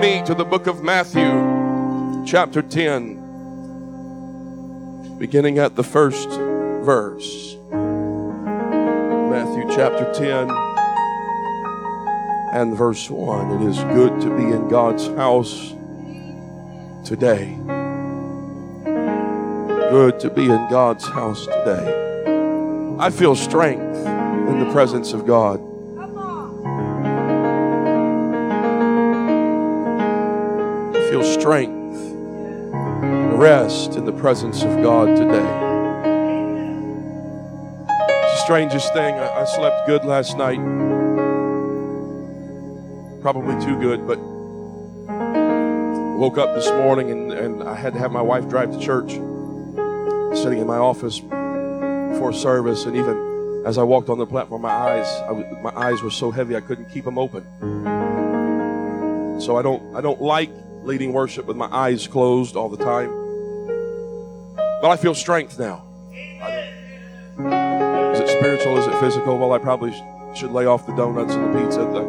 me to the book of Matthew, chapter 10, beginning at the first verse. Matthew chapter 10 and verse 1. It is good to be in God's house today. Good to be in God's house today. I feel strength in the presence of God. Feel strength and rest in the presence of God today. It's the strangest thing. I, I slept good last night. Probably too good, but woke up this morning and, and I had to have my wife drive to church. Sitting in my office before service, and even as I walked on the platform, my eyes, I, my eyes were so heavy I couldn't keep them open. So I don't, I don't like leading worship with my eyes closed all the time. But I feel strength now. Is it spiritual? Is it physical? Well, I probably sh- should lay off the donuts and the pizza. But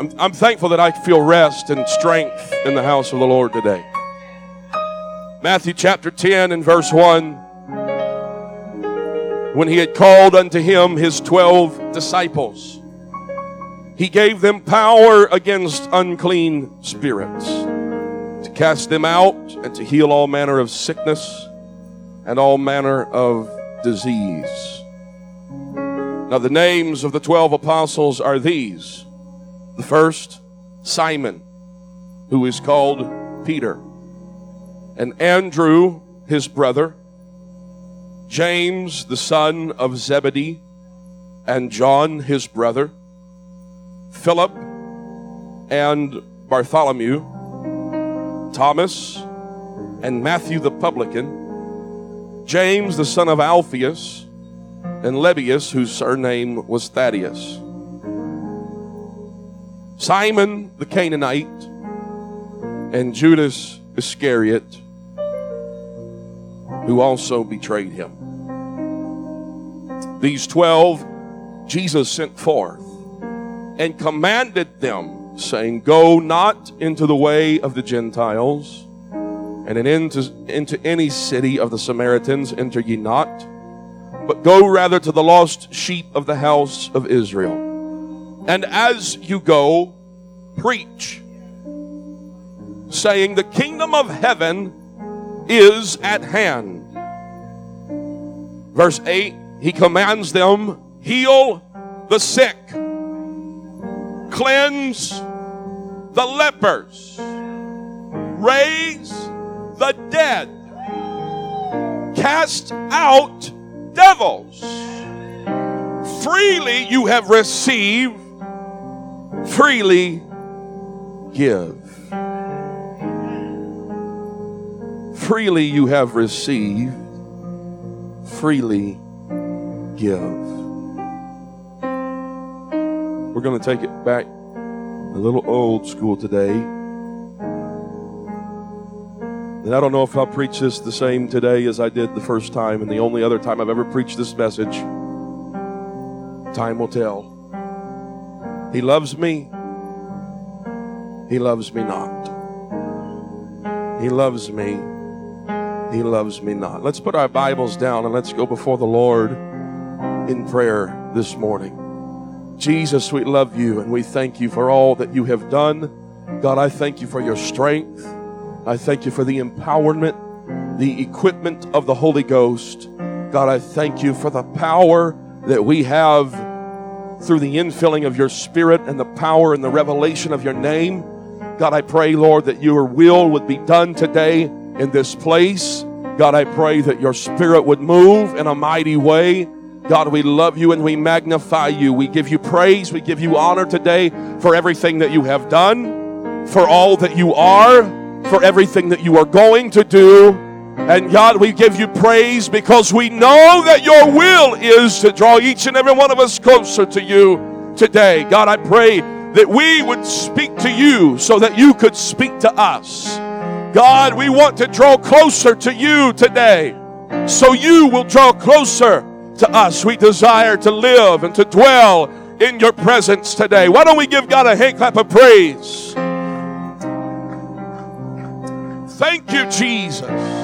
I'm, I'm thankful that I feel rest and strength in the house of the Lord today. Matthew chapter 10 and verse 1. When he had called unto him his twelve disciples he gave them power against unclean spirits to cast them out and to heal all manner of sickness and all manner of disease. Now, the names of the 12 apostles are these the first, Simon, who is called Peter, and Andrew, his brother, James, the son of Zebedee, and John, his brother. Philip and Bartholomew, Thomas and Matthew the publican, James the son of Alphaeus, and Lebbaeus, whose surname was Thaddeus, Simon the Canaanite, and Judas Iscariot, who also betrayed him. These twelve Jesus sent forth and commanded them, saying, Go not into the way of the Gentiles, and into, into any city of the Samaritans enter ye not, but go rather to the lost sheep of the house of Israel. And as you go, preach, saying, The kingdom of heaven is at hand. Verse 8, he commands them, Heal the sick cleanse the lepers, raise the dead, cast out devils. Freely you have received, freely give. Freely you have received, freely give. We're going to take it back a little old school today. And I don't know if I'll preach this the same today as I did the first time, and the only other time I've ever preached this message. Time will tell. He loves me. He loves me not. He loves me. He loves me not. Let's put our Bibles down and let's go before the Lord in prayer this morning. Jesus, we love you and we thank you for all that you have done. God, I thank you for your strength. I thank you for the empowerment, the equipment of the Holy Ghost. God, I thank you for the power that we have through the infilling of your spirit and the power and the revelation of your name. God, I pray, Lord, that your will would be done today in this place. God, I pray that your spirit would move in a mighty way. God, we love you and we magnify you. We give you praise. We give you honor today for everything that you have done, for all that you are, for everything that you are going to do. And God, we give you praise because we know that your will is to draw each and every one of us closer to you today. God, I pray that we would speak to you so that you could speak to us. God, we want to draw closer to you today so you will draw closer to us. We desire to live and to dwell in your presence today. Why don't we give God a hand clap of praise? Thank you, Jesus.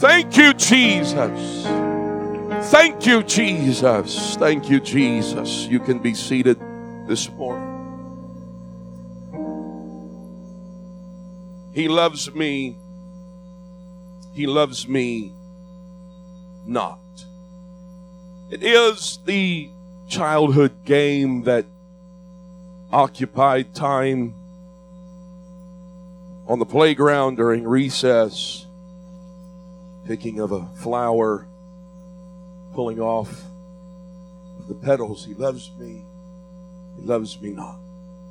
Thank you, Jesus. Thank you, Jesus. Thank you, Jesus. You can be seated this morning. He loves me. He loves me not. It is the childhood game that occupied time on the playground during recess, picking of a flower, pulling off the petals. He loves me. He loves me not.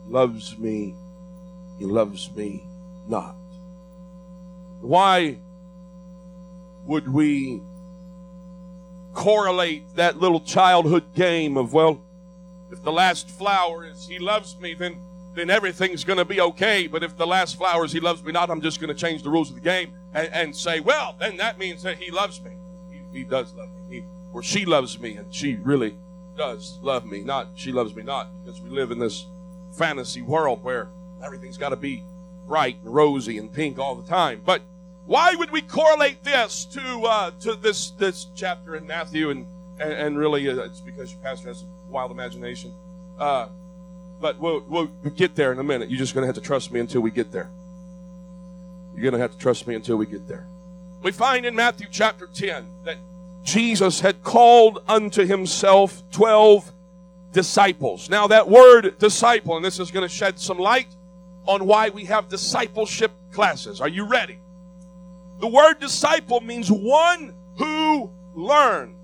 Loves me. He loves me not. Why would we correlate that little childhood game of, well, if the last flower is he loves me, then then everything's going to be okay. But if the last flower is he loves me not, I'm just going to change the rules of the game and, and, say, well, then that means that he loves me. He, he does love me. He, or she loves me, and she really does love me. Not she loves me not, because we live in this fantasy world where everything's got to be bright and rosy and pink all the time. But why would we correlate this to uh, to this this chapter in Matthew? And and, and really, uh, it's because your pastor has a wild imagination. Uh, but we'll we'll get there in a minute. You're just going to have to trust me until we get there. You're going to have to trust me until we get there. We find in Matthew chapter 10 that Jesus had called unto himself 12 disciples. Now, that word disciple, and this is going to shed some light on why we have discipleship classes. Are you ready? The word disciple means one who learns.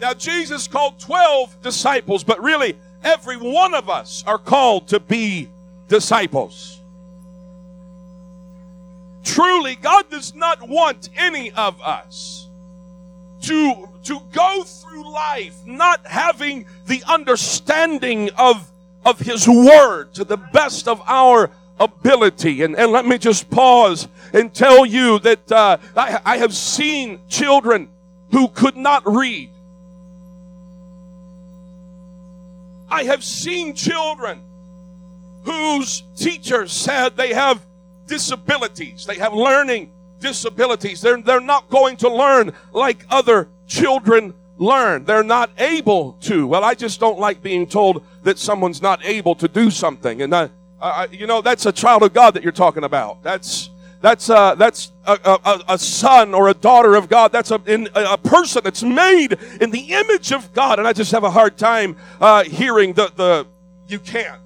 Now, Jesus called 12 disciples, but really, every one of us are called to be disciples. Truly, God does not want any of us to, to go through life not having the understanding of, of His Word to the best of our ability. And, and let me just pause and tell you that uh, I, I have seen children who could not read. I have seen children whose teachers said they have disabilities, they have learning disabilities. They're, they're not going to learn like other children learn. They're not able to. Well, I just don't like being told that someone's not able to do something. And I, I, you know, that's a child of God that you're talking about. That's that's uh, that's a, a, a, son or a daughter of God. That's a, in, a person that's made in the image of God. And I just have a hard time uh, hearing the the you can't.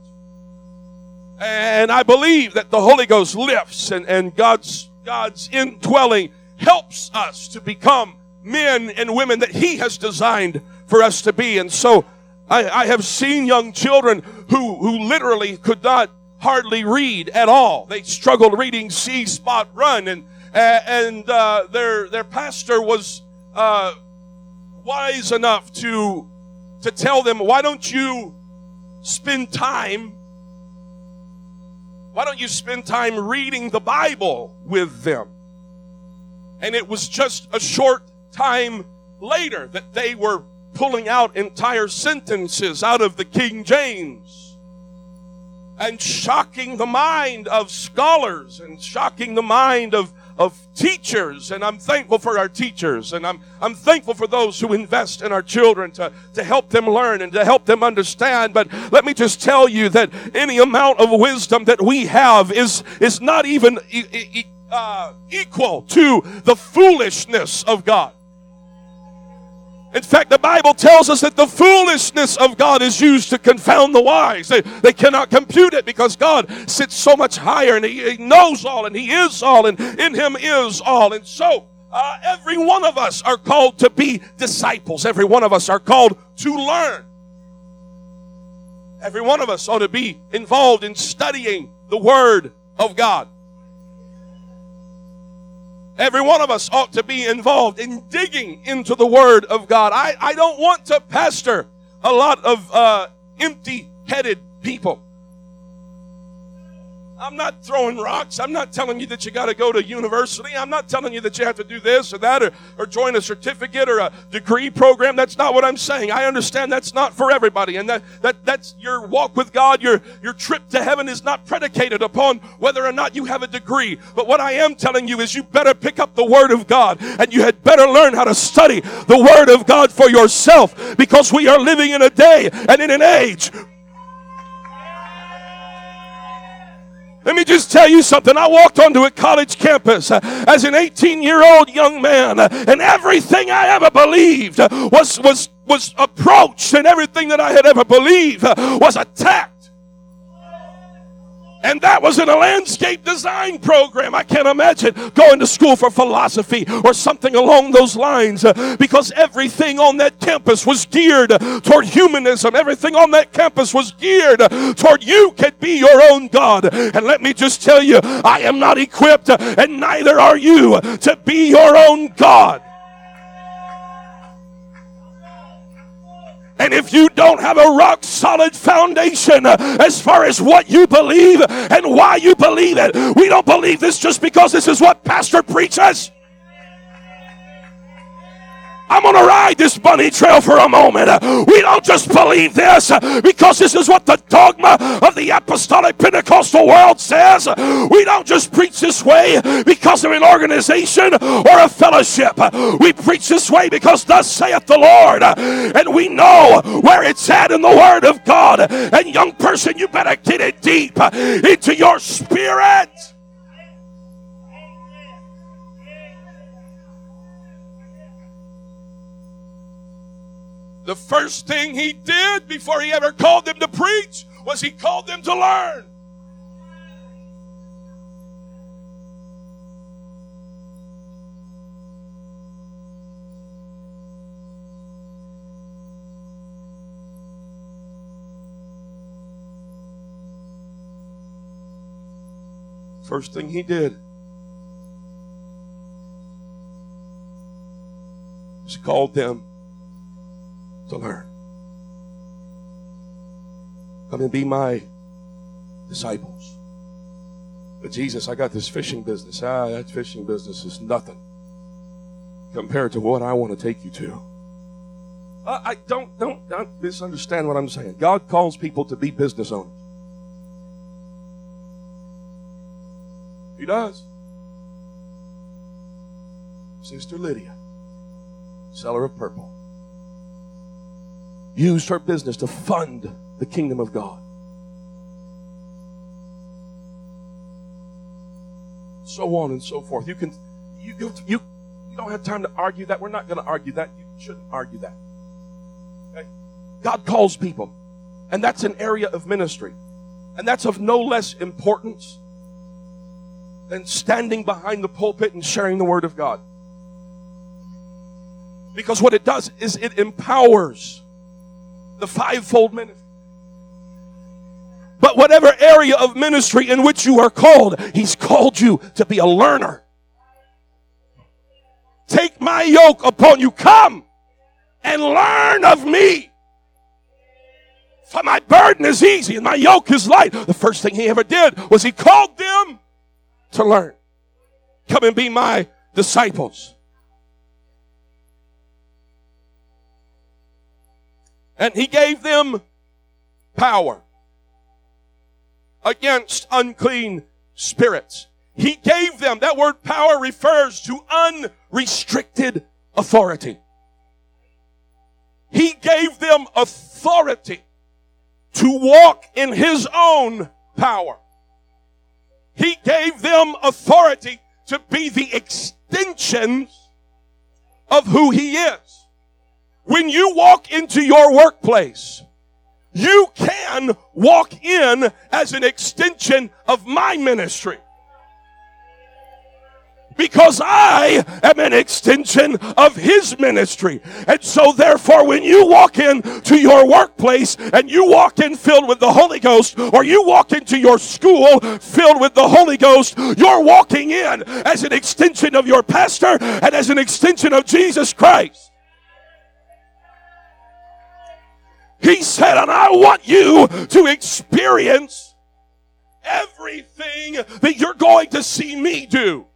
And I believe that the Holy Ghost lifts and, and God's God's indwelling helps us to become men and women that He has designed for us to be. And so I, I have seen young children who, who literally could not hardly read at all. They struggled reading See Spot Run, and and uh, their their pastor was uh, wise enough to to tell them, why don't you spend time? Why don't you spend time reading the Bible with them? And it was just a short time later that they were pulling out entire sentences out of the King James and shocking the mind of scholars and shocking the mind of, of teachers. And I'm thankful for our teachers and I'm, I'm thankful for those who invest in our children to, to help them learn and to help them understand. But let me just tell you that any amount of wisdom that we have is, is not even e- e- uh, equal to the foolishness of God. In fact, the Bible tells us that the foolishness of God is used to confound the wise. They, they cannot compute it because God sits so much higher and he, he knows all and He is all and in Him is all. And so, uh, every one of us are called to be disciples. Every one of us are called to learn. Every one of us ought to be involved in studying the Word of God. Every one of us ought to be involved in digging into the Word of God. I, I don't want to pastor a lot of uh, empty headed people. I'm not throwing rocks. I'm not telling you that you got to go to university. I'm not telling you that you have to do this or that or, or join a certificate or a degree program. That's not what I'm saying. I understand that's not for everybody. And that, that that's your walk with God, your, your trip to heaven is not predicated upon whether or not you have a degree. But what I am telling you is you better pick up the Word of God and you had better learn how to study the Word of God for yourself because we are living in a day and in an age Let me just tell you something. I walked onto a college campus uh, as an 18 year old young man, uh, and everything I ever believed was, was, was approached, and everything that I had ever believed uh, was attacked. And that was in a landscape design program. I can't imagine going to school for philosophy or something along those lines uh, because everything on that campus was geared toward humanism. Everything on that campus was geared toward you can be your own God. And let me just tell you, I am not equipped and neither are you to be your own God. And if you don't have a rock solid foundation uh, as far as what you believe and why you believe it, we don't believe this just because this is what Pastor preaches. I'm going to ride this bunny trail for a moment. We don't just believe this because this is what the dogma of the apostolic Pentecostal world says. We don't just preach this way because of an organization or a fellowship. We preach this way because thus saith the Lord. And we know where it's at in the Word of God. And young person, you better get it deep into your spirit. The first thing he did before he ever called them to preach was he called them to learn. First thing he did was called them to learn. Come and be my disciples. But Jesus, I got this fishing business. Ah, that fishing business is nothing compared to what I want to take you to. Uh, I don't, don't don't misunderstand what I'm saying. God calls people to be business owners. He does. Sister Lydia, seller of purple used her business to fund the kingdom of God. So on and so forth. You can, you, you, you, you don't have time to argue that. We're not going to argue that. You shouldn't argue that. Okay? God calls people, and that's an area of ministry. And that's of no less importance than standing behind the pulpit and sharing the word of God. Because what it does is it empowers the fivefold ministry. But whatever area of ministry in which you are called, He's called you to be a learner. Take my yoke upon you. Come and learn of me. For my burden is easy and my yoke is light. The first thing he ever did was he called them to learn. Come and be my disciples. And he gave them power against unclean spirits. He gave them, that word power refers to unrestricted authority. He gave them authority to walk in his own power. He gave them authority to be the extensions of who he is. When you walk into your workplace, you can walk in as an extension of my ministry because I am an extension of his ministry. And so therefore when you walk into your workplace and you walk in filled with the Holy Ghost or you walk into your school filled with the Holy Ghost, you're walking in as an extension of your pastor and as an extension of Jesus Christ. He said, and I want you to experience everything that you're going to see me do.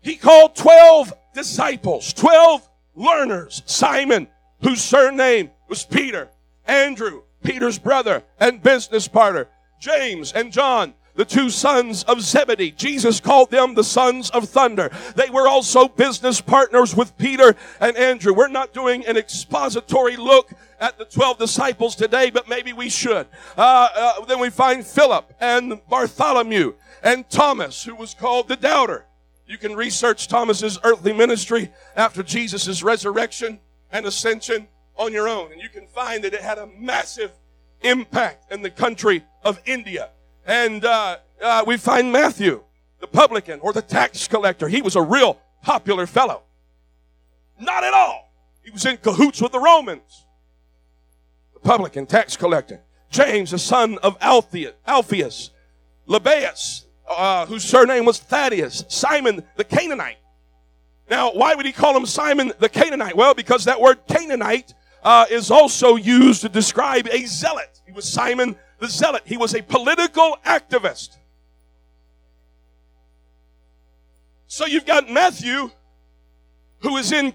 He called 12 disciples, 12 learners. Simon, whose surname was Peter, Andrew, Peter's brother and business partner, James and John, the two sons of Zebedee. Jesus called them the sons of thunder. They were also business partners with Peter and Andrew. We're not doing an expository look at the 12 disciples today, but maybe we should. Uh, uh, then we find Philip and Bartholomew and Thomas, who was called the doubter. You can research Thomas's earthly ministry after Jesus' resurrection and ascension on your own, and you can find that it had a massive impact in the country of India. And uh, uh, we find Matthew, the publican or the tax collector. He was a real popular fellow. Not at all. He was in cahoots with the Romans. The publican, tax collector. James, the son of Alpheus, Alphaeus Lebbaeus, uh, whose surname was Thaddeus, Simon the Canaanite. Now, why would he call him Simon the Canaanite? Well, because that word Canaanite uh, is also used to describe a zealot. He was Simon the zealot. He was a political activist. So you've got Matthew, who is in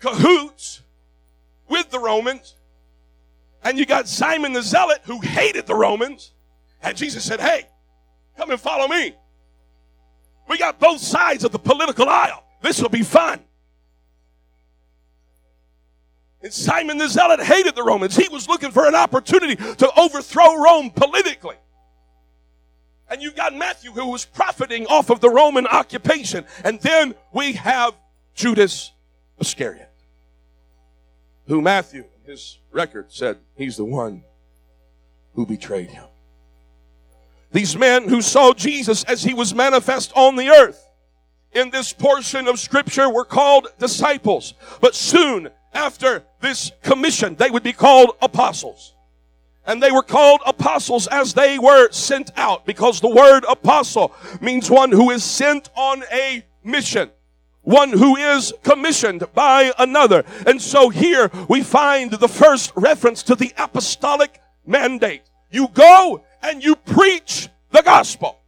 cahoots with the Romans, and you got Simon the zealot, who hated the Romans. And Jesus said, Hey, come and follow me. We got both sides of the political aisle. This will be fun. And Simon the Zealot hated the Romans. He was looking for an opportunity to overthrow Rome politically. And you've got Matthew who was profiting off of the Roman occupation. And then we have Judas Iscariot, who Matthew, his record said he's the one who betrayed him. These men who saw Jesus as he was manifest on the earth in this portion of scripture were called disciples. But soon after this commission, they would be called apostles. And they were called apostles as they were sent out because the word apostle means one who is sent on a mission. One who is commissioned by another. And so here we find the first reference to the apostolic mandate. You go and you preach the gospel.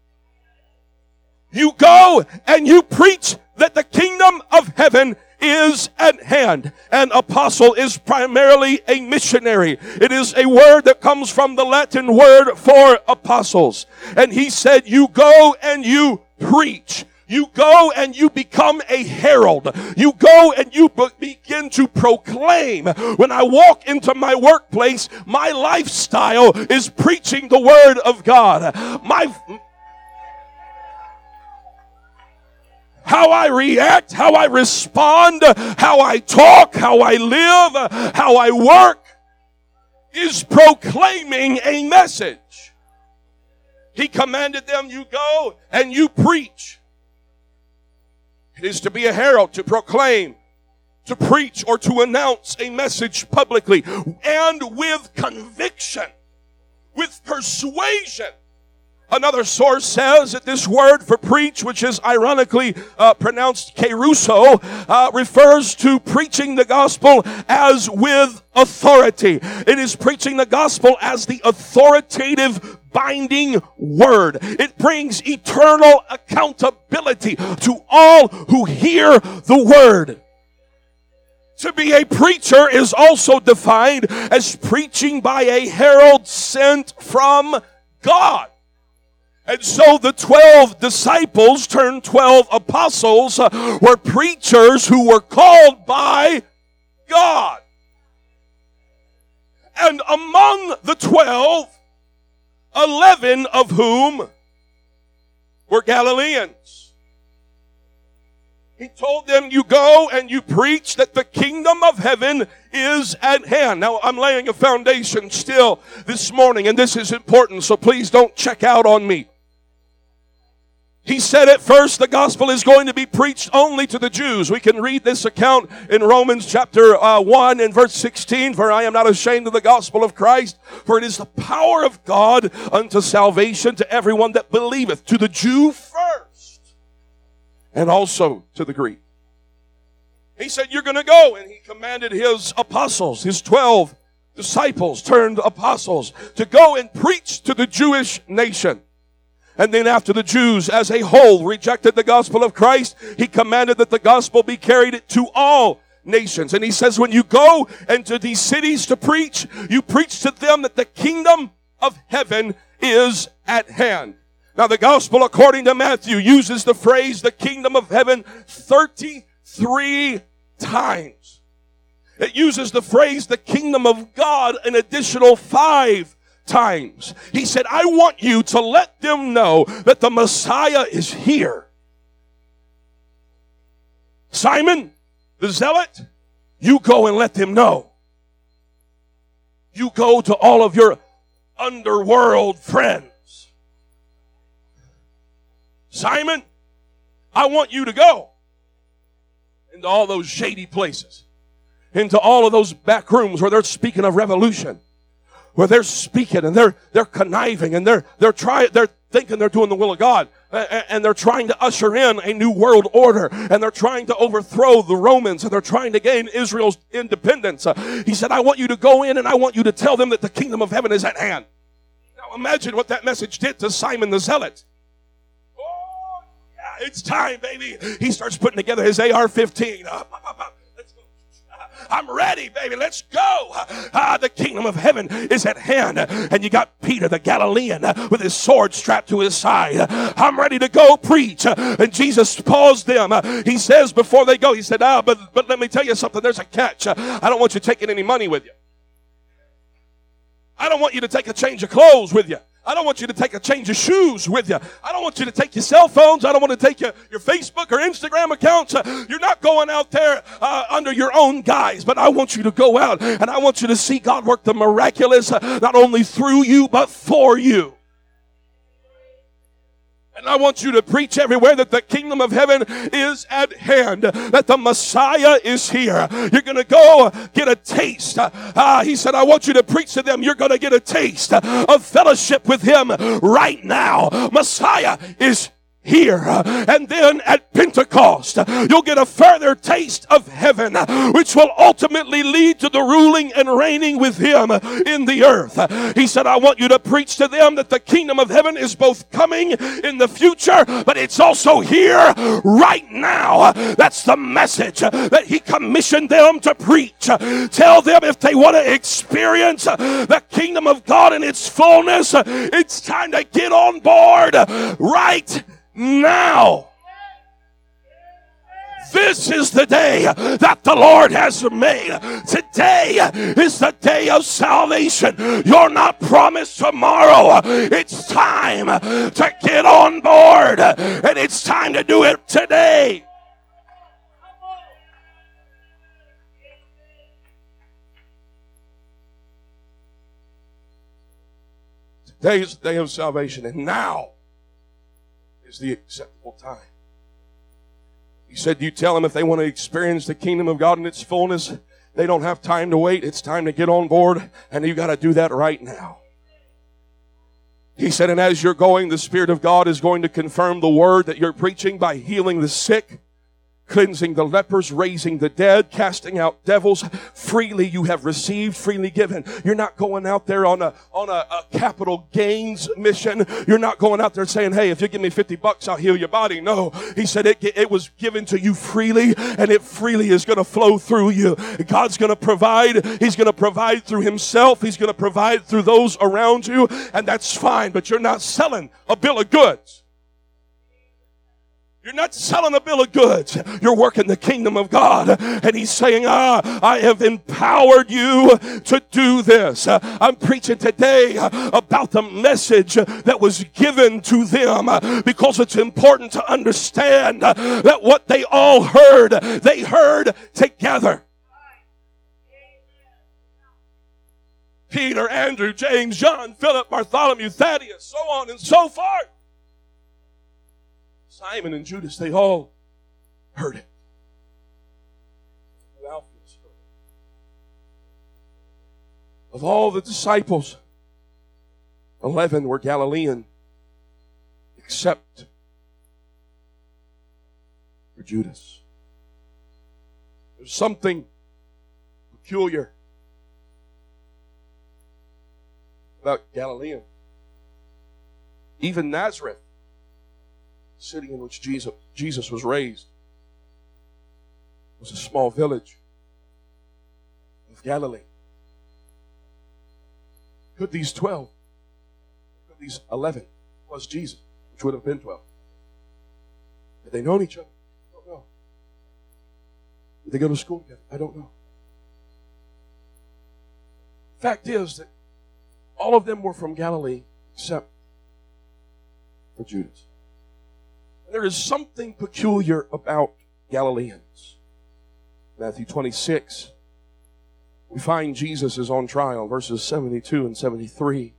You go and you preach that the kingdom of heaven is at hand. An apostle is primarily a missionary. It is a word that comes from the Latin word for apostles. And he said, you go and you preach. You go and you become a herald. You go and you be- begin to proclaim. When I walk into my workplace, my lifestyle is preaching the word of God. My, how I react, how I respond, how I talk, how I live, how I work is proclaiming a message. He commanded them, you go and you preach. It is to be a herald, to proclaim, to preach, or to announce a message publicly and with conviction, with persuasion. Another source says that this word for preach, which is ironically uh, pronounced keruso, uh, refers to preaching the gospel as with authority. It is preaching the gospel as the authoritative binding word. It brings eternal accountability to all who hear the word. To be a preacher is also defined as preaching by a herald sent from God. And so the 12 disciples turned 12 apostles uh, were preachers who were called by God. And among the 12, 11 of whom were Galileans. He told them, You go and you preach that the kingdom of heaven is at hand. Now, I'm laying a foundation still this morning, and this is important, so please don't check out on me. He said at first the gospel is going to be preached only to the Jews. We can read this account in Romans chapter uh, 1 and verse 16. For I am not ashamed of the gospel of Christ, for it is the power of God unto salvation to everyone that believeth, to the Jew first, and also to the Greek. He said, You're going to go. And he commanded his apostles, his 12 disciples turned apostles to go and preach to the Jewish nation. And then after the Jews as a whole rejected the gospel of Christ, he commanded that the gospel be carried to all nations. And he says, when you go into these cities to preach, you preach to them that the kingdom of heaven is at hand. Now the gospel according to Matthew uses the phrase the kingdom of heaven 33 times. It uses the phrase the kingdom of God an additional five times. He said, I want you to let them know that the Messiah is here. Simon, the zealot, you go and let them know. You go to all of your underworld friends. Simon, I want you to go into all those shady places, into all of those back rooms where they're speaking of revolution where they're speaking and they're they're conniving and they're they're trying they're thinking they're doing the will of God and they're trying to usher in a new world order and they're trying to overthrow the Romans and they're trying to gain Israel's independence. Uh, he said, I want you to go in and I want you to tell them that the kingdom of heaven is at hand. Now imagine what that message did to Simon the Zealot. Oh, yeah, it's time, baby. He starts putting together his AR 15. Uh, I'm ready, baby. Let's go. Ah, the kingdom of heaven is at hand. And you got Peter the Galilean with his sword strapped to his side. I'm ready to go preach. And Jesus paused them. He says before they go, he said, ah, but, but let me tell you something. There's a catch. I don't want you taking any money with you. I don't want you to take a change of clothes with you. I don't want you to take a change of shoes with you. I don't want you to take your cell phones. I don't want to take your, your Facebook or Instagram accounts. Uh, you're not going out there uh, under your own guise, but I want you to go out and I want you to see God work the miraculous uh, not only through you, but for you. And I want you to preach everywhere that the kingdom of heaven is at hand, that the Messiah is here. You're going to go get a taste. Uh, he said, I want you to preach to them. You're going to get a taste of fellowship with him right now. Messiah is here. And then at Pentecost, you'll get a further taste of heaven, which will ultimately lead to the ruling and reigning with him in the earth. He said, I want you to preach to them that the kingdom of heaven is both coming in the future, but it's also here right now. That's the message that he commissioned them to preach. Tell them if they want to experience the kingdom of God in its fullness, it's time to get on board right now. This is the day that the Lord has made. Today is the day of salvation. You're not promised tomorrow. It's time to get on board, and it's time to do it today. Today is the day of salvation, and now is the acceptable time. He said, You tell them if they want to experience the kingdom of God in its fullness, they don't have time to wait. It's time to get on board, and you got to do that right now. He said, And as you're going, the Spirit of God is going to confirm the word that you're preaching by healing the sick cleansing the lepers, raising the dead, casting out devils. Freely you have received, freely given. You're not going out there on a, on a, a, capital gains mission. You're not going out there saying, hey, if you give me 50 bucks, I'll heal your body. No. He said it, it was given to you freely and it freely is going to flow through you. God's going to provide. He's going to provide through himself. He's going to provide through those around you. And that's fine, but you're not selling a bill of goods. You're not selling a bill of goods. You're working the kingdom of God. And he's saying, ah, I have empowered you to do this. I'm preaching today about the message that was given to them because it's important to understand that what they all heard, they heard together. Peter, Andrew, James, John, Philip, Bartholomew, Thaddeus, so on and so forth. Simon and Judas, they all heard it. Of all the disciples, 11 were Galilean, except for Judas. There's something peculiar about Galilean. Even Nazareth, city in which Jesus, Jesus was raised, was a small village of Galilee. Could these 12, could these 11 plus Jesus, which would have been 12, had they known each other? I don't know. Did they go to school together? I don't know. Fact is that all of them were from Galilee except for Judas. There is something peculiar about Galileans. Matthew 26, we find Jesus is on trial, verses 72 and 73.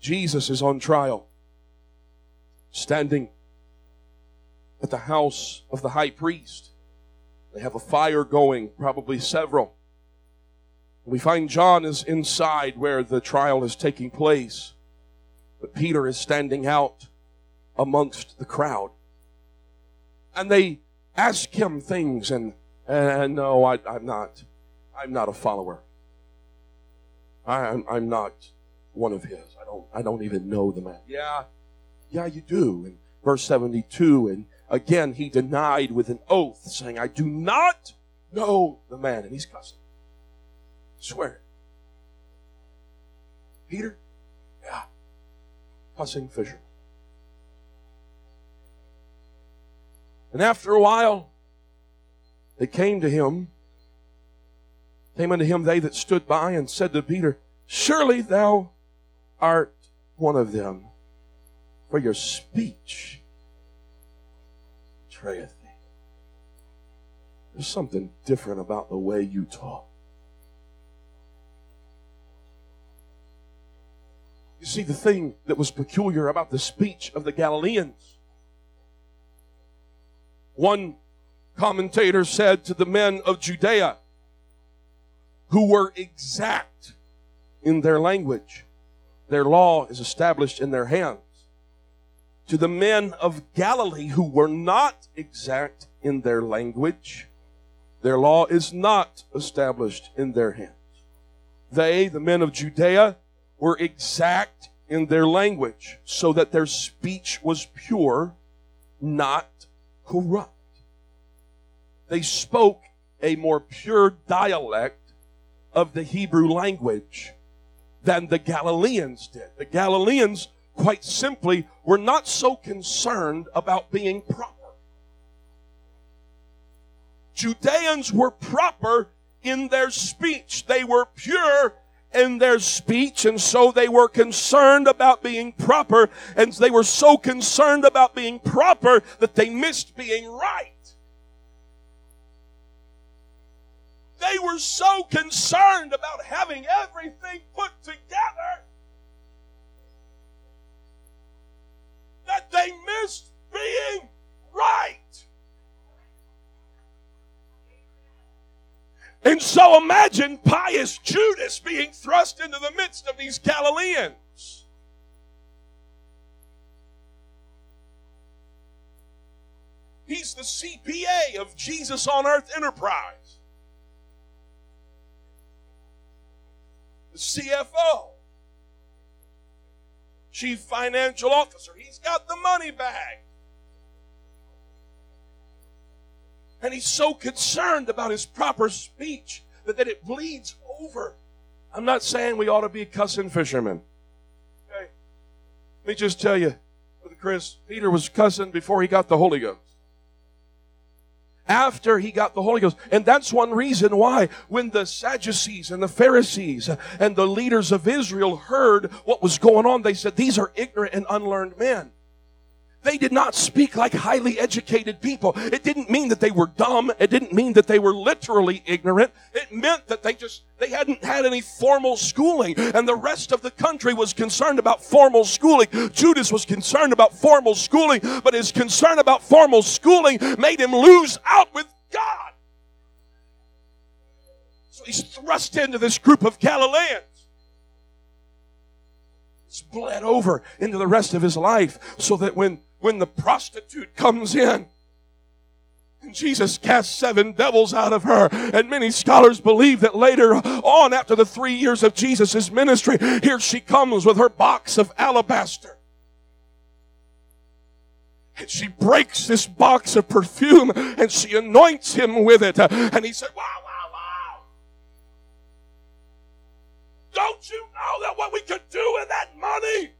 Jesus is on trial, standing at the house of the high priest. They have a fire going, probably several. We find John is inside where the trial is taking place, but Peter is standing out amongst the crowd. And they ask him things, and, and no, I, am not. I'm not a follower. I, I'm, I'm not one of his. I don't. I don't even know the man. Yeah, yeah, you do. In verse 72, and again he denied with an oath, saying, "I do not know the man," and he's cussing. Swear Peter? Yeah. Cussing fisherman. And after a while, they came to him, came unto him they that stood by, and said to Peter, Surely thou art one of them, for your speech betrayeth thee. There's something different about the way you talk. You see, the thing that was peculiar about the speech of the Galileans. One commentator said to the men of Judea, who were exact in their language, their law is established in their hands. To the men of Galilee who were not exact in their language, their law is not established in their hands. They, the men of Judea, were exact in their language so that their speech was pure, not corrupt. They spoke a more pure dialect of the Hebrew language than the Galileans did. The Galileans, quite simply, were not so concerned about being proper. Judeans were proper in their speech. They were pure in their speech, and so they were concerned about being proper, and they were so concerned about being proper that they missed being right. They were so concerned about having everything put together that they missed being right. And so imagine pious Judas being thrust into the midst of these Galileans. He's the CPA of Jesus on Earth Enterprise, the CFO, Chief Financial Officer. He's got the money bag. And he's so concerned about his proper speech that, that it bleeds over. I'm not saying we ought to be cussing fishermen. Okay? Let me just tell you, Brother Chris, Peter was cussing before he got the Holy Ghost. After he got the Holy Ghost. And that's one reason why when the Sadducees and the Pharisees and the leaders of Israel heard what was going on, they said, These are ignorant and unlearned men. They did not speak like highly educated people. It didn't mean that they were dumb. It didn't mean that they were literally ignorant. It meant that they just, they hadn't had any formal schooling and the rest of the country was concerned about formal schooling. Judas was concerned about formal schooling, but his concern about formal schooling made him lose out with God. So he's thrust into this group of Galileans. It's bled over into the rest of his life so that when when the prostitute comes in And Jesus cast seven devils out of her. And many scholars believe that later on, after the three years of Jesus' ministry, here she comes with her box of alabaster. And she breaks this box of perfume and she anoints him with it. And he said, Wow, wow, wow. Don't you know that what we could do with that money?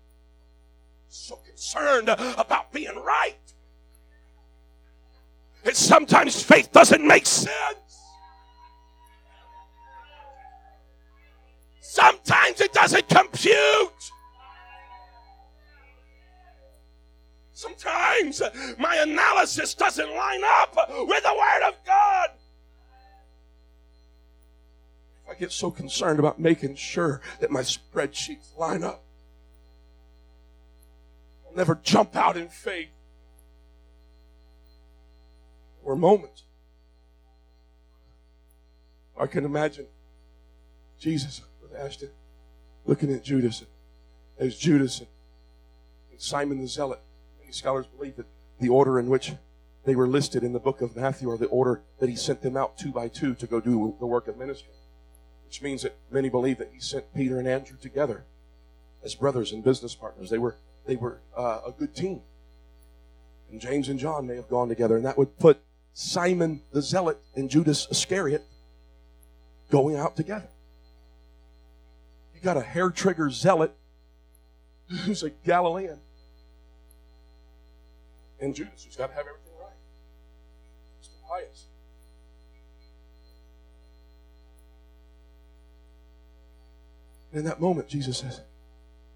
So concerned about right. And sometimes faith doesn't make sense. Sometimes it doesn't compute. Sometimes my analysis doesn't line up with the Word of God. I get so concerned about making sure that my spreadsheets line up. I'll never jump out in faith or moments. I can imagine Jesus with Ashton looking at Judas as Judas and Simon the Zealot. Many scholars believe that the order in which they were listed in the book of Matthew are the order that he sent them out two by two to go do the work of ministry. Which means that many believe that he sent Peter and Andrew together as brothers and business partners. They were they were uh, a good team. And James and John may have gone together, and that would put Simon the Zealot and Judas Iscariot going out together. You got a hair trigger zealot who's a Galilean, and Judas who's got to have everything right. Mr. Pious. in that moment, Jesus says,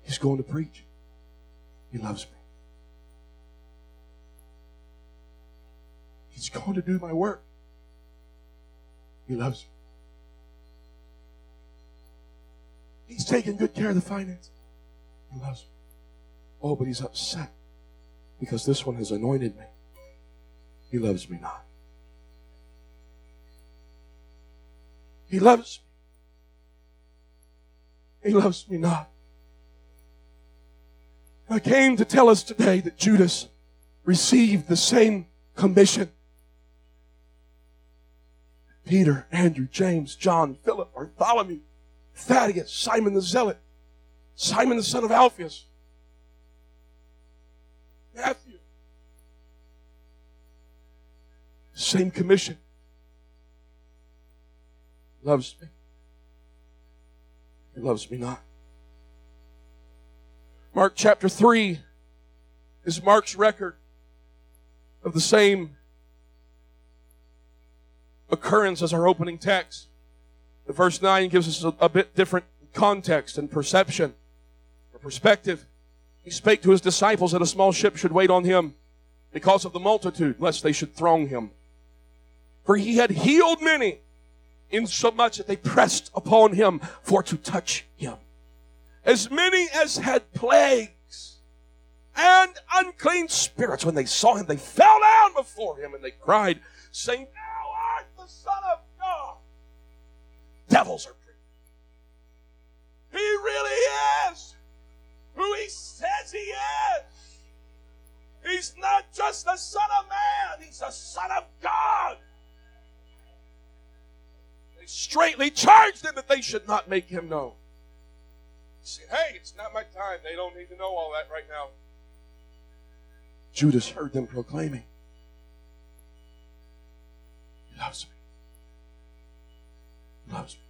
He's going to preach. He loves me. He's going to do my work. He loves me. He's taking good care of the finances. He loves me. Oh, but he's upset because this one has anointed me. He loves me not. He loves me. He loves me not. I came to tell us today that Judas received the same commission Peter, Andrew, James, John, Philip, Bartholomew, Thaddeus, Simon the Zealot, Simon the son of Alphaeus, Matthew. Same commission. Loves me. He loves me not. Mark chapter 3 is Mark's record of the same occurrence as our opening text. The verse 9 gives us a, a bit different context and perception or perspective. He spake to his disciples that a small ship should wait on him because of the multitude, lest they should throng him. For he had healed many, insomuch that they pressed upon him for to touch him. As many as had plagues and unclean spirits, when they saw him, they fell down before him and they cried, saying, the Son of God. Devils are free. He really is who he says he is. He's not just the Son of Man, he's the Son of God. They straightly charged him that they should not make him known. He said, Hey, it's not my time. They don't need to know all that right now. Judas heard them proclaiming, He loves me loves me.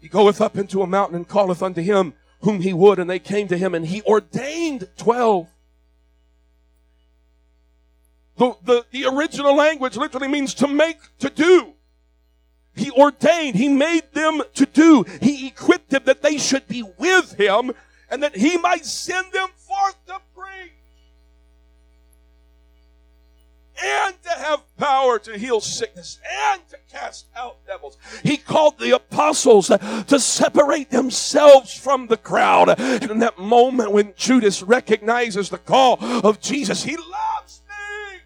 He goeth up into a mountain and calleth unto him whom he would, and they came to him, and he ordained twelve. The, the, the original language literally means to make, to do. He ordained, he made them to do. He equipped them that they should be with him and that he might send them forth to and to have power to heal sickness and to cast out devils. He called the apostles to separate themselves from the crowd. And in that moment when Judas recognizes the call of Jesus, he loves me.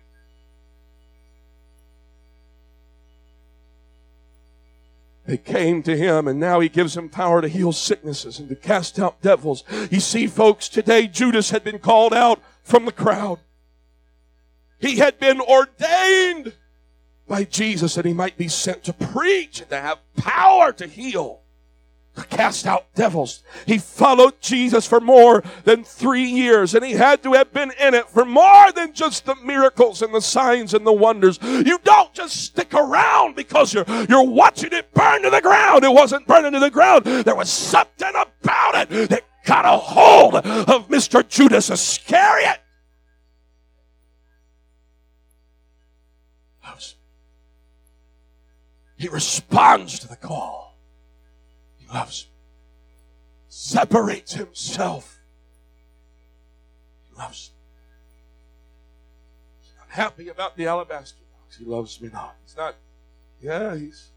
They came to him and now he gives them power to heal sicknesses and to cast out devils. You see, folks, today Judas had been called out from the crowd. He had been ordained by Jesus that he might be sent to preach and to have power to heal to cast out devils. He followed Jesus for more than three years and he had to have been in it for more than just the miracles and the signs and the wonders. You don't just stick around because you're, you're watching it burn to the ground. It wasn't burning to the ground. There was something about it that got a hold of Mr. Judas Iscariot. He responds to the call He loves me. separates himself. He loves me. He's not happy about the alabaster box. He loves me not. He's not, yeah, he's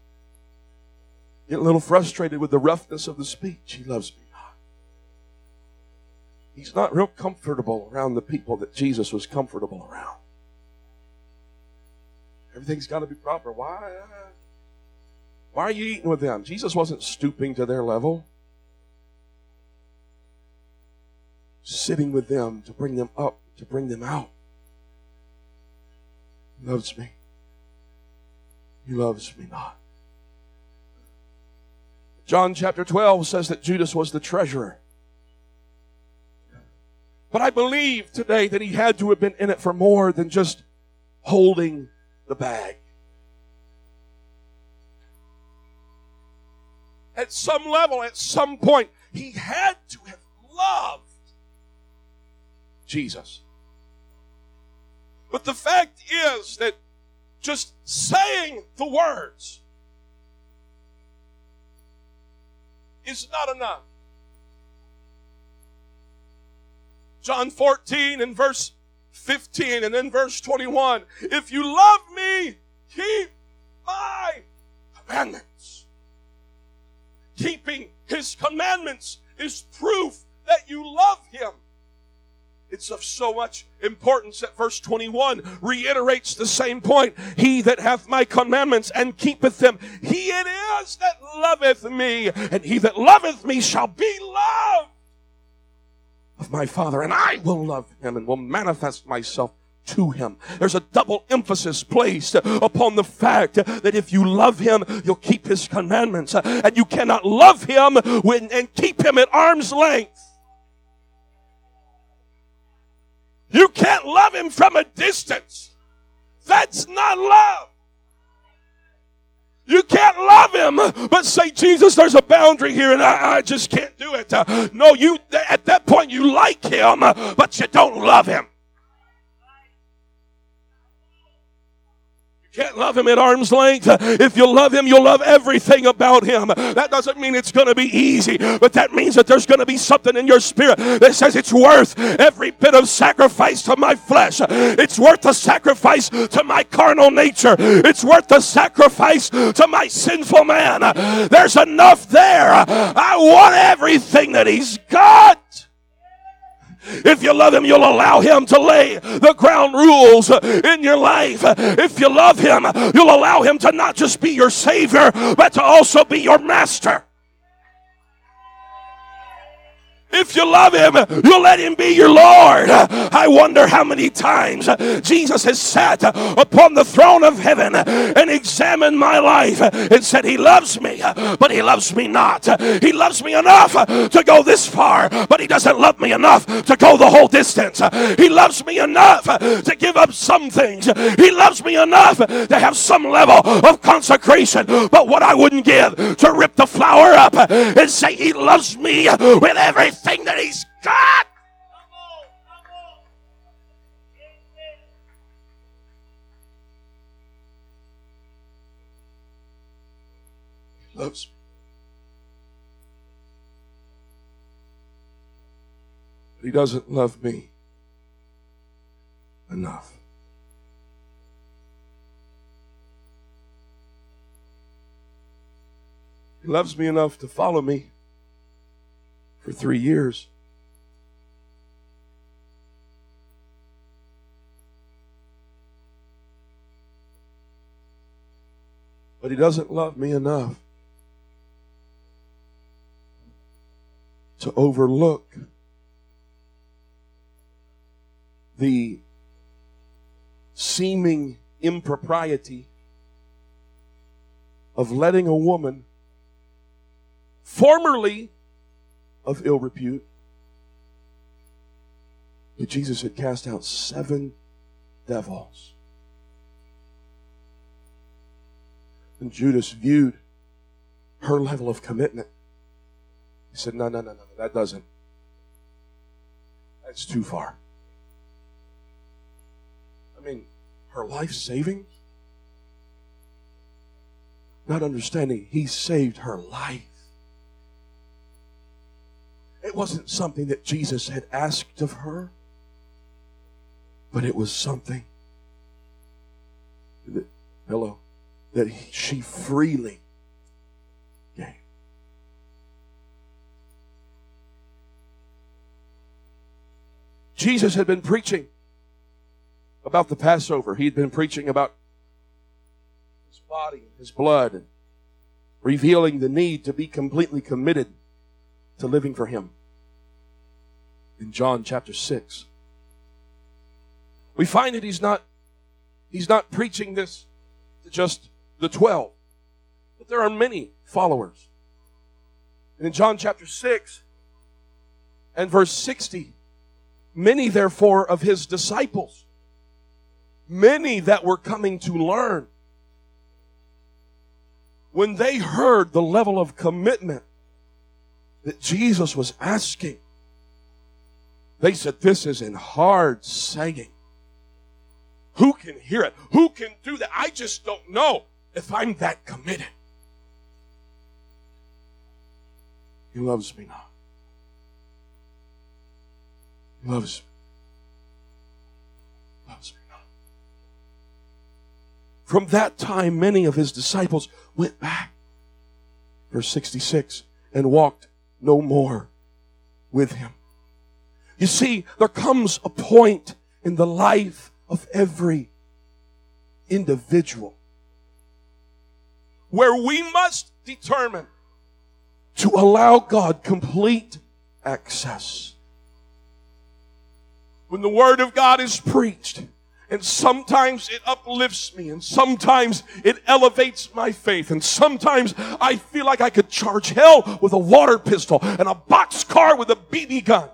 getting a little frustrated with the roughness of the speech. He loves me not. He's not real comfortable around the people that Jesus was comfortable around. Everything's got to be proper. Why? Why are you eating with them? Jesus wasn't stooping to their level. Sitting with them to bring them up, to bring them out. He loves me. He loves me not. John chapter 12 says that Judas was the treasurer. But I believe today that he had to have been in it for more than just holding the bag. At some level, at some point, he had to have loved Jesus. But the fact is that just saying the words is not enough. John 14 and verse 15 and then verse 21. If you love me, keep my commandments his commandments is proof that you love him. It's of so much importance that verse 21 reiterates the same point. He that hath my commandments and keepeth them, he it is that loveth me, and he that loveth me shall be loved of my Father, and I will love him and will manifest myself to him. There's a double emphasis placed upon the fact that if you love him, you'll keep his commandments. And you cannot love him when, and keep him at arm's length. You can't love him from a distance. That's not love. You can't love him, but say, Jesus, there's a boundary here and I, I just can't do it. Uh, no, you, at that point, you like him, but you don't love him. Can't love him at arm's length. If you love him, you'll love everything about him. That doesn't mean it's going to be easy, but that means that there's going to be something in your spirit that says it's worth every bit of sacrifice to my flesh. It's worth the sacrifice to my carnal nature. It's worth the sacrifice to my sinful man. There's enough there. I want everything that he's got. If you love Him, you'll allow Him to lay the ground rules in your life. If you love Him, you'll allow Him to not just be your Savior, but to also be your Master. If you love him, you'll let him be your Lord. I wonder how many times Jesus has sat upon the throne of heaven and examined my life and said, He loves me, but He loves me not. He loves me enough to go this far, but He doesn't love me enough to go the whole distance. He loves me enough to give up some things. He loves me enough to have some level of consecration. But what I wouldn't give to rip the flower up and say, He loves me with everything everything that He's got. Loves. But He doesn't love me enough. He loves me enough to follow me for three years. But he doesn't love me enough to overlook the seeming impropriety of letting a woman formerly of ill repute but Jesus had cast out seven devils. And Judas viewed her level of commitment. He said, No, no, no, no, that doesn't. That's too far. I mean, her life saving? Not understanding he saved her life. It wasn't something that Jesus had asked of her but it was something that, hello, that he, she freely gave. Jesus had been preaching about the Passover. He'd been preaching about his body, his blood, and revealing the need to be completely committed to living for him. In John chapter 6, we find that he's not he's not preaching this to just the 12 but there are many followers and in john chapter 6 and verse 60 many therefore of his disciples many that were coming to learn when they heard the level of commitment that jesus was asking they said this is in hard saying who can hear it? Who can do that? I just don't know if I'm that committed. He loves me now. He loves me. Loves me. From that time, many of his disciples went back. Verse 66 and walked no more with him. You see, there comes a point in the life of every individual where we must determine to allow God complete access. When the Word of God is preached, and sometimes it uplifts me, and sometimes it elevates my faith, and sometimes I feel like I could charge hell with a water pistol and a box car with a BB gun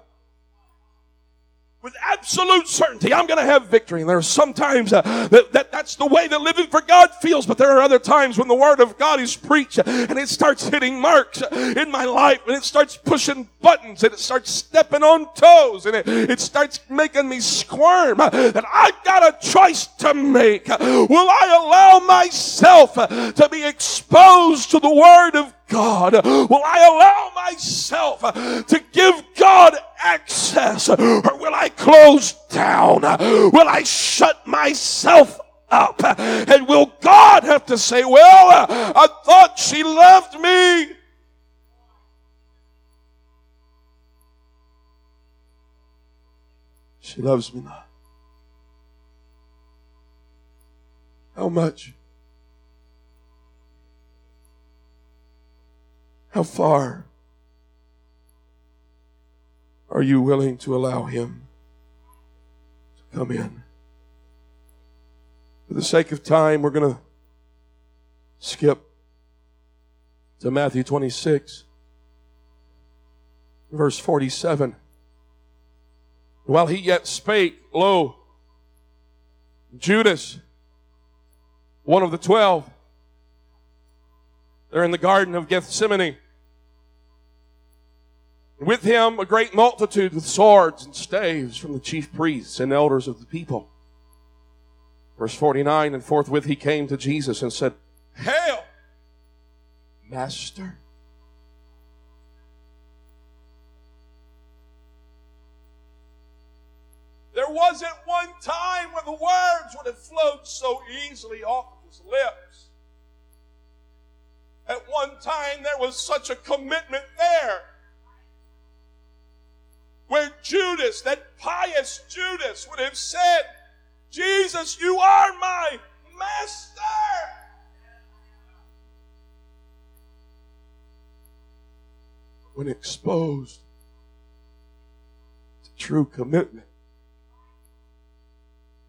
with absolute certainty I'm going to have victory. And there are sometimes uh, that, that that's the way that living for God feels, but there are other times when the Word of God is preached and it starts hitting marks in my life and it starts pushing buttons and it starts stepping on toes and it, it starts making me squirm. And I've got a choice to make. Will I allow myself to be exposed to the Word of God? Will I allow myself to give God access? Or will I close down? Will I shut myself up? And will God have to say, Well, I thought she loved me? She loves me not. How much? How far are you willing to allow Him to come in? For the sake of time, we're going to skip to Matthew 26, verse 47. While he yet spake, lo, Judas, one of the twelve, they're in the Garden of Gethsemane. With him, a great multitude with swords and staves from the chief priests and elders of the people. Verse 49 And forthwith he came to Jesus and said, Hail, Master. There wasn't one time when the words would have flowed so easily off of his lips. At one time, there was such a commitment there where Judas, that pious Judas, would have said, Jesus, you are my master. When exposed to true commitment,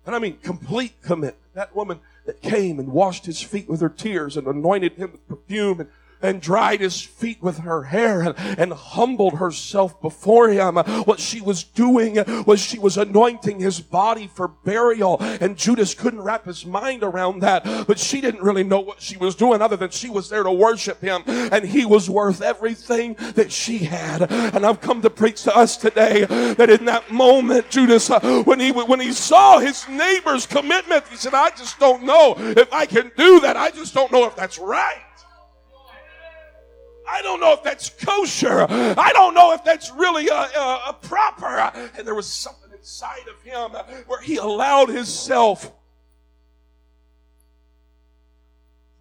And I mean complete commitment. That woman that came and washed his feet with her tears and anointed him with perfume and and dried his feet with her hair and, and, humbled herself before him. What she was doing was she was anointing his body for burial and Judas couldn't wrap his mind around that. But she didn't really know what she was doing other than she was there to worship him and he was worth everything that she had. And I've come to preach to us today that in that moment, Judas, uh, when he, when he saw his neighbor's commitment, he said, I just don't know if I can do that. I just don't know if that's right. I don't know if that's kosher. I don't know if that's really a, a, a proper. And there was something inside of him where he allowed himself.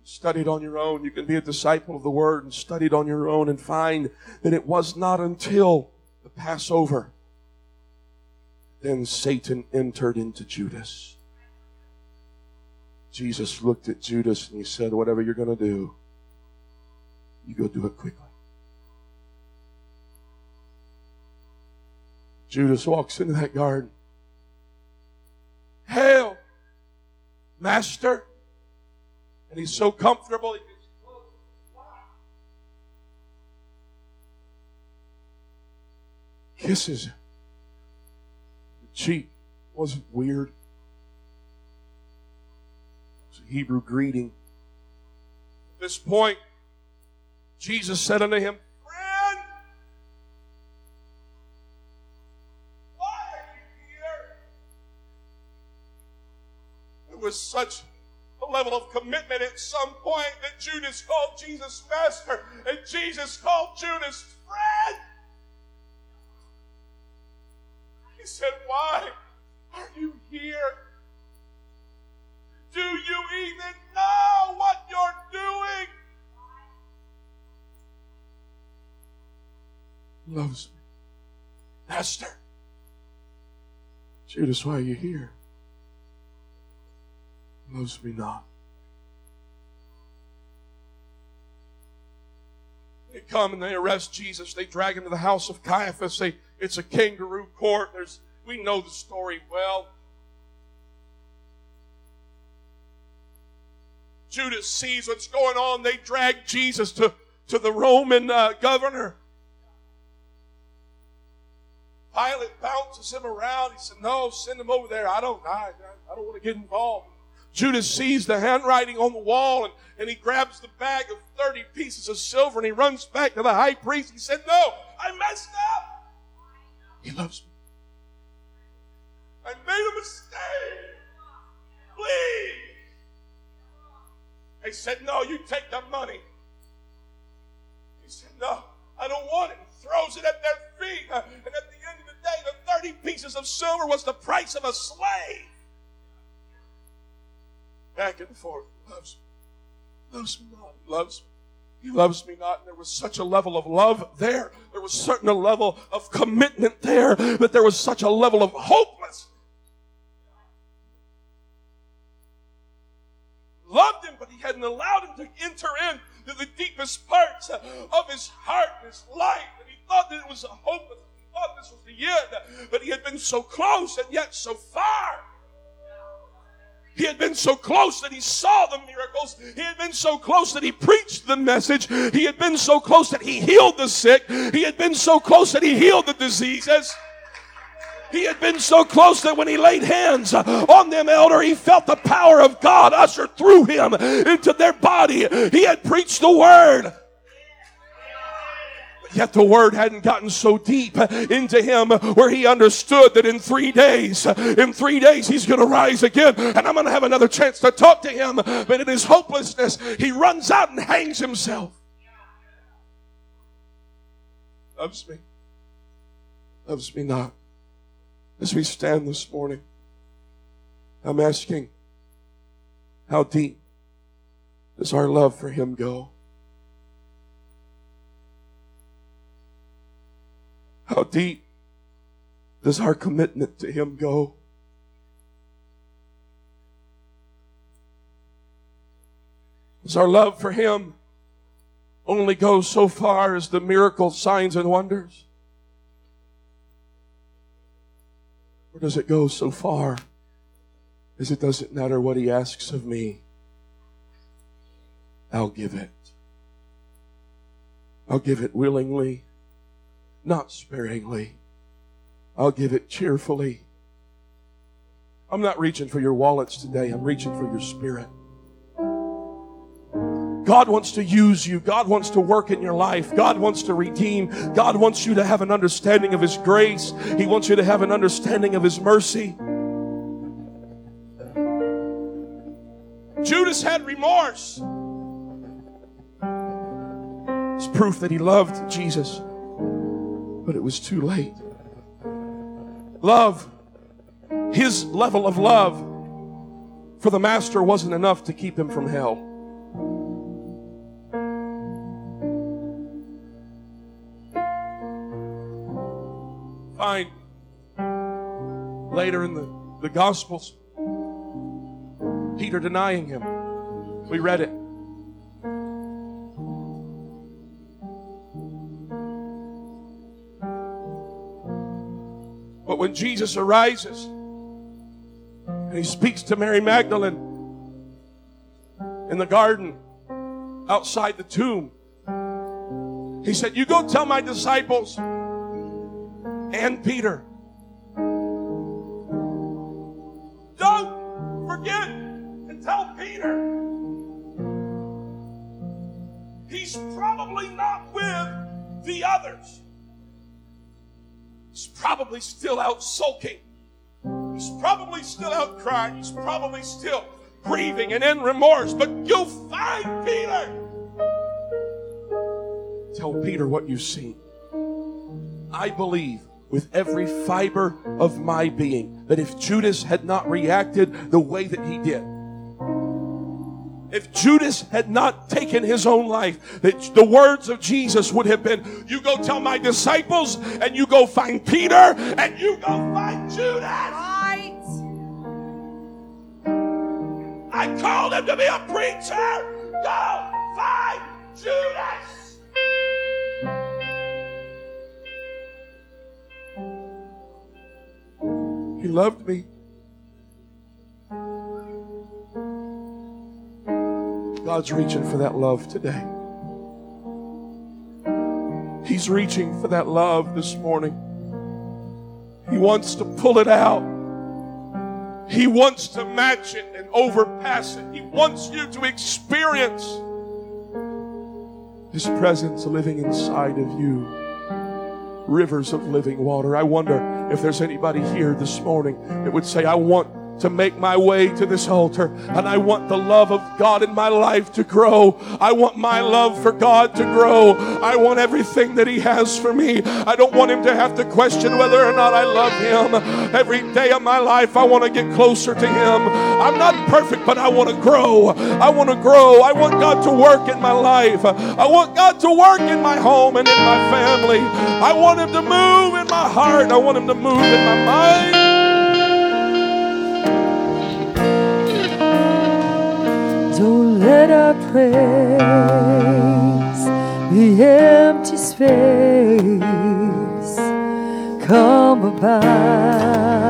Studied on your own. You can be a disciple of the word and studied on your own and find that it was not until the Passover then Satan entered into Judas. Jesus looked at Judas and he said, Whatever you're going to do, you go do it quickly. Judas walks into that garden. Hail, Master. And he's so comfortable. He gets Kisses him. The cheek wasn't weird. It was a Hebrew greeting. At this point, Jesus said unto him, Friend, why are you here? There was such a level of commitment at some point that Judas called Jesus master and Jesus called Judas friend. He said, Why are you here? Do you even know loves me. Master. Judas, why are you here? Loves me not. They come and they arrest Jesus. They drag him to the house of Caiaphas. They, it's a kangaroo court. There's, we know the story well. Judas sees what's going on. They drag Jesus to, to the Roman uh, governor. Pilate bounces him around. He said, No, send him over there. I don't, I, I don't want to get involved. Judas sees the handwriting on the wall and, and he grabs the bag of 30 pieces of silver and he runs back to the high priest. He said, No, I messed up. He loves me. I made a mistake. Please. They said, No, you take the money. He said, No, I don't want it. He throws it at their feet. Uh, and at the day, the 30 pieces of silver was the price of a slave. Back and forth. Loves me. Loves me not. Loves me. He loves me not. And there was such a level of love there. There was certain a level of commitment there, but there was such a level of hopelessness. Loved him, but he hadn't allowed him to enter into the deepest parts of his heart his life. And he thought that it was a hopeless thought this was the end, but he had been so close and yet so far. He had been so close that he saw the miracles. He had been so close that he preached the message. He had been so close that he healed the sick. He had been so close that he healed the diseases. He had been so close that when he laid hands on them, elder, he felt the power of God ushered through him into their body. He had preached the word. Yet the word hadn't gotten so deep into him where he understood that in three days, in three days, he's going to rise again and I'm going to have another chance to talk to him. But in his hopelessness, he runs out and hangs himself. Loves me. Loves me not. As we stand this morning, I'm asking, how deep does our love for him go? How deep does our commitment to Him go? Does our love for Him only go so far as the miracles, signs, and wonders? Or does it go so far is it doesn't matter what he asks of me, I'll give it. I'll give it willingly, not sparingly. I'll give it cheerfully. I'm not reaching for your wallets today, I'm reaching for your spirit. God wants to use you. God wants to work in your life. God wants to redeem. God wants you to have an understanding of His grace. He wants you to have an understanding of His mercy. Judas had remorse. It's proof that he loved Jesus, but it was too late. Love, his level of love for the master wasn't enough to keep him from hell. Find later in the, the Gospels Peter denying him. We read it. But when Jesus arises and he speaks to Mary Magdalene in the garden outside the tomb, he said, You go tell my disciples and Peter. Don't forget and tell Peter. He's probably not with the others. He's probably still out sulking. He's probably still out crying. He's probably still grieving and in remorse. But you'll find Peter. Tell Peter what you've seen. I believe with every fiber of my being that if Judas had not reacted the way that he did, if Judas had not taken his own life, the words of Jesus would have been, You go tell my disciples, and you go find Peter, and you go find Judas. Right. I called him to be a preacher. Go find Judas. He loved me. God's reaching for that love today. He's reaching for that love this morning. He wants to pull it out. He wants to match it and overpass it. He wants you to experience His presence living inside of you. Rivers of living water. I wonder if there's anybody here this morning that would say, I want to make my way to this altar and I want the love of God in my life to grow. I want my love for God to grow. I want everything that He has for me. I don't want Him to have to question whether or not I love Him. Every day of my life, I want to get closer to Him. I'm not perfect, but I want to grow. I want to grow. I want God to work in my life. I want God to work in my home and in my family. I want Him to move in my heart. I want Him to move in my mind. Don't let our praise be empty space. Come about.